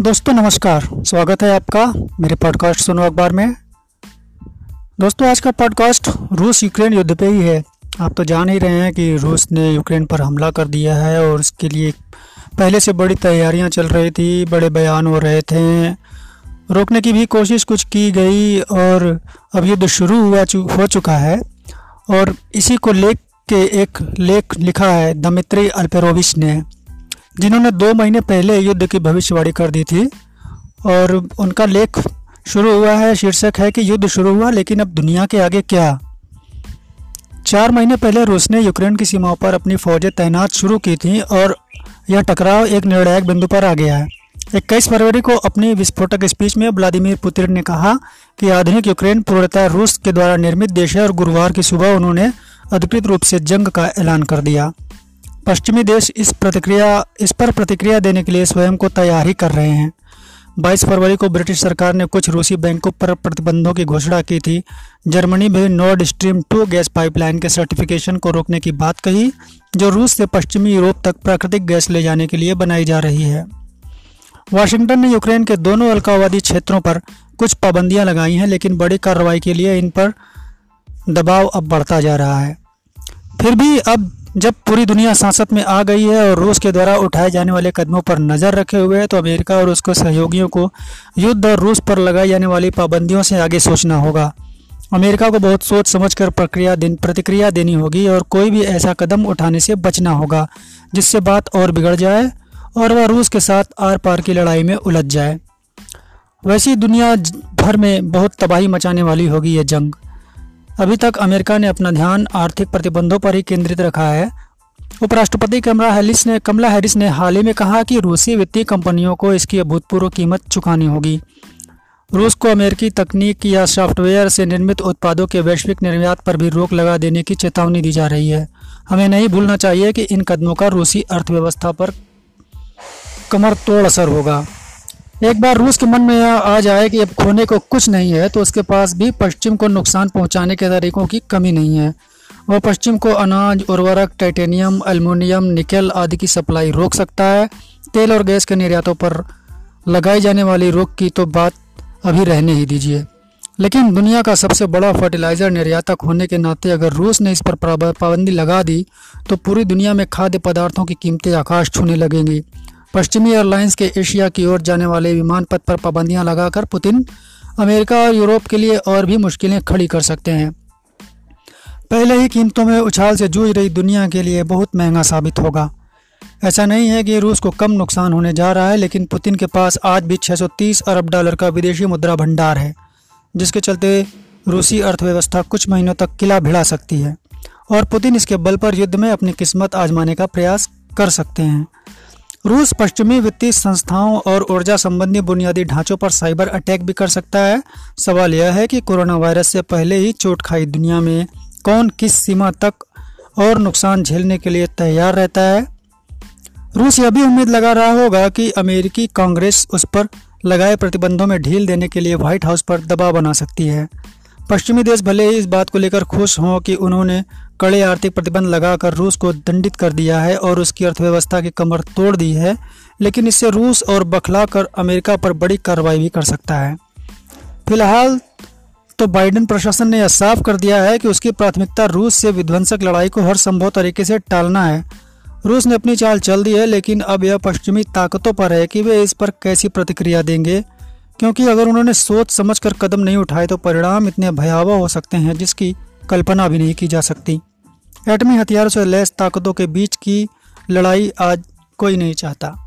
दोस्तों नमस्कार। स्वागत है आपका मेरे पॉडकास्ट सुनो अखबार में। दोस्तों आज का पॉडकास्ट रूस यूक्रेन युद्ध पे ही है। आप तो जान ही रहे हैं कि रूस ने यूक्रेन पर हमला कर दिया है और इसके लिए पहले से बड़ी तैयारियाँ चल रही थी बड़े बयान हो रहे थे। रोकने की भी कोशिश कुछ की गई और अब युद्ध शुरू हुआ चु, हो चुका है। और इसी को लेख के एक लेख लिखा है दमित्री अल्पेरोविच ने। जिन्होंने दो महीने पहले युद्ध की भविष्यवाणी कर दी थी और उनका लेख शुरू हुआ है, शीर्षक है कि युद्ध शुरू हुआ, लेकिन अब दुनिया के आगे क्या? चार महीने पहले रूस ने यूक्रेन की सीमाओं पर अपनी फौजें तैनात शुरू की थी और यह टकराव एक निर्णायक बिंदु पर आ गया है। इक्कीस फरवरी को अपनी विस्फोटक स्पीच में व्लादिमीर पुतिन ने कहा कि आधुनिक यूक्रेन पूर्णतः रूस के द्वारा निर्मित देश है और गुरुवार की सुबह उन्होंने अधिकृत रूप से जंग का ऐलान कर दिया। पश्चिमी देश इस प्रतिक्रिया, इस पर प्रतिक्रिया देने के लिए स्वयं को तैयार ही कर रहे हैं। 22 फरवरी को ब्रिटिश सरकार ने कुछ रूसी बैंकों पर प्रतिबंधों की घोषणा की थी। जर्मनी भी Nord Stream two gas pipeline के सर्टिफिकेशन को रोकने की बात कही, जो रूस से पश्चिमी यूरोप तक प्राकृतिक गैस ले जाने के लिए बनाई जा रही है। वाशिंगटन ने यूक्रेन के दोनों अलगाववादी क्षेत्रों पर कुछ पाबंदियाँ लगाई हैं, लेकिन बड़ी कार्रवाई के लिए इन पर दबाव अब बढ़ता जा रहा है। फिर भी अब जब पूरी दुनिया सांसत में आ गई है और रूस के द्वारा उठाए जाने वाले कदमों पर नज़र रखे हुए है तो अमेरिका और उसके सहयोगियों को युद्ध और रूस पर लगाई जाने वाली पाबंदियों से आगे सोचना होगा। अमेरिका को बहुत सोच समझकर प्रक्रिया दिन, प्रतिक्रिया देनी होगी और कोई भी ऐसा कदम उठाने से बचना होगा, जिससे बात और बिगड़ जाए और वह रूस के साथ आर पार की लड़ाई में उलझ जाए। वैसी दुनिया भर में बहुत तबाही मचाने वाली होगी यह जंग। अभी तक अमेरिका ने अपना ध्यान आर्थिक प्रतिबंधों पर ही केंद्रित रखा है। उपराष्ट्रपति कमला हैरिस ने कमला हैरिस ने हाल ही में कहा कि रूसी वित्तीय कंपनियों को इसकी अभूतपूर्व कीमत चुकानी होगी। रूस को अमेरिकी तकनीक या सॉफ्टवेयर से निर्मित उत्पादों के वैश्विक निर्यात पर भी रोक लगा देने की चेतावनी दी जा रही है। हमें नहीं भूलना चाहिए कि इन कदमों का रूसी अर्थव्यवस्था पर कमर तोड़ असर होगा। एक बार रूस के मन में आ जाए कि अब खोने को कुछ नहीं है तो उसके पास भी पश्चिम को नुकसान पहुँचाने के तरीकों की कमी नहीं है। वह पश्चिम को अनाज, उर्वरक, टाइटेनियम, एल्युमिनियम, निकल आदि की सप्लाई रोक सकता है। तेल और गैस के निर्यातों पर लगाई जाने वाली रोक की तो बात अभी रहने ही दीजिए। लेकिन दुनिया का सबसे बड़ा फर्टिलाइज़र निर्यातक होने के नाते अगर रूस ने इस पर पाबंदी लगा दी तो पूरी दुनिया में खाद्य पदार्थों की कीमतें आकाश छूने लगेंगी। पश्चिमी एयरलाइंस के एशिया की ओर जाने वाले विमान पथ पर पाबंदियाँ लगाकर पुतिन अमेरिका और यूरोप के लिए और भी मुश्किलें खड़ी कर सकते हैं। पहले ही कीमतों में उछाल से जूझ रही दुनिया के लिए बहुत महँगा साबित होगा। ऐसा नहीं है कि रूस को कम नुकसान होने जा रहा है, लेकिन पुतिन के पास आज भी 630 अरब डॉलर का विदेशी मुद्रा भंडार है, जिसके चलते रूसी अर्थव्यवस्था कुछ महीनों तक किला भिड़ा सकती है और पुतिन इसके बल पर युद्ध में अपनी किस्मत आजमाने का प्रयास कर सकते हैं। रूस पश्चिमी वित्तीय संस्थाओं और ऊर्जा संबंधी बुनियादी ढांचों पर साइबर अटैक भी कर सकता है। सवाल यह है कि कोरोना वायरस से पहले ही चोट खाई दुनिया में कौन किस सीमा तक और नुकसान झेलने के लिए तैयार रहता है? रूस यह भी उम्मीद लगा रहा होगा कि अमेरिकी कांग्रेस उस पर लगाए प्रतिबंधों में ढील देने के लिए व्हाइट हाउस पर दबाव बना सकती है। पश्चिमी देश भले ही इस बात को लेकर खुश हों कि उन्होंने कड़े आर्थिक प्रतिबंध लगाकर रूस को दंडित कर दिया है और उसकी अर्थव्यवस्था की कमर तोड़ दी है, लेकिन इससे रूस और बखला कर अमेरिका पर बड़ी कार्रवाई भी कर सकता है। फ़िलहाल तो बाइडेन प्रशासन ने यह साफ़ कर दिया है कि उसकी प्राथमिकता रूस से विध्वंसक लड़ाई को हर संभव तरीके से टालना है। रूस ने अपनी चाल चल दी है, लेकिन अब यह पश्चिमी ताकतों पर है कि वे इस पर कैसी प्रतिक्रिया देंगे। क्योंकि अगर उन्होंने सोच समझ कर कदम नहीं उठाए तो परिणाम इतने भयावह हो सकते हैं जिसकी कल्पना भी नहीं की जा सकती। एटमी हथियारों से लैस ताकतों के बीच की लड़ाई आज कोई नहीं चाहता।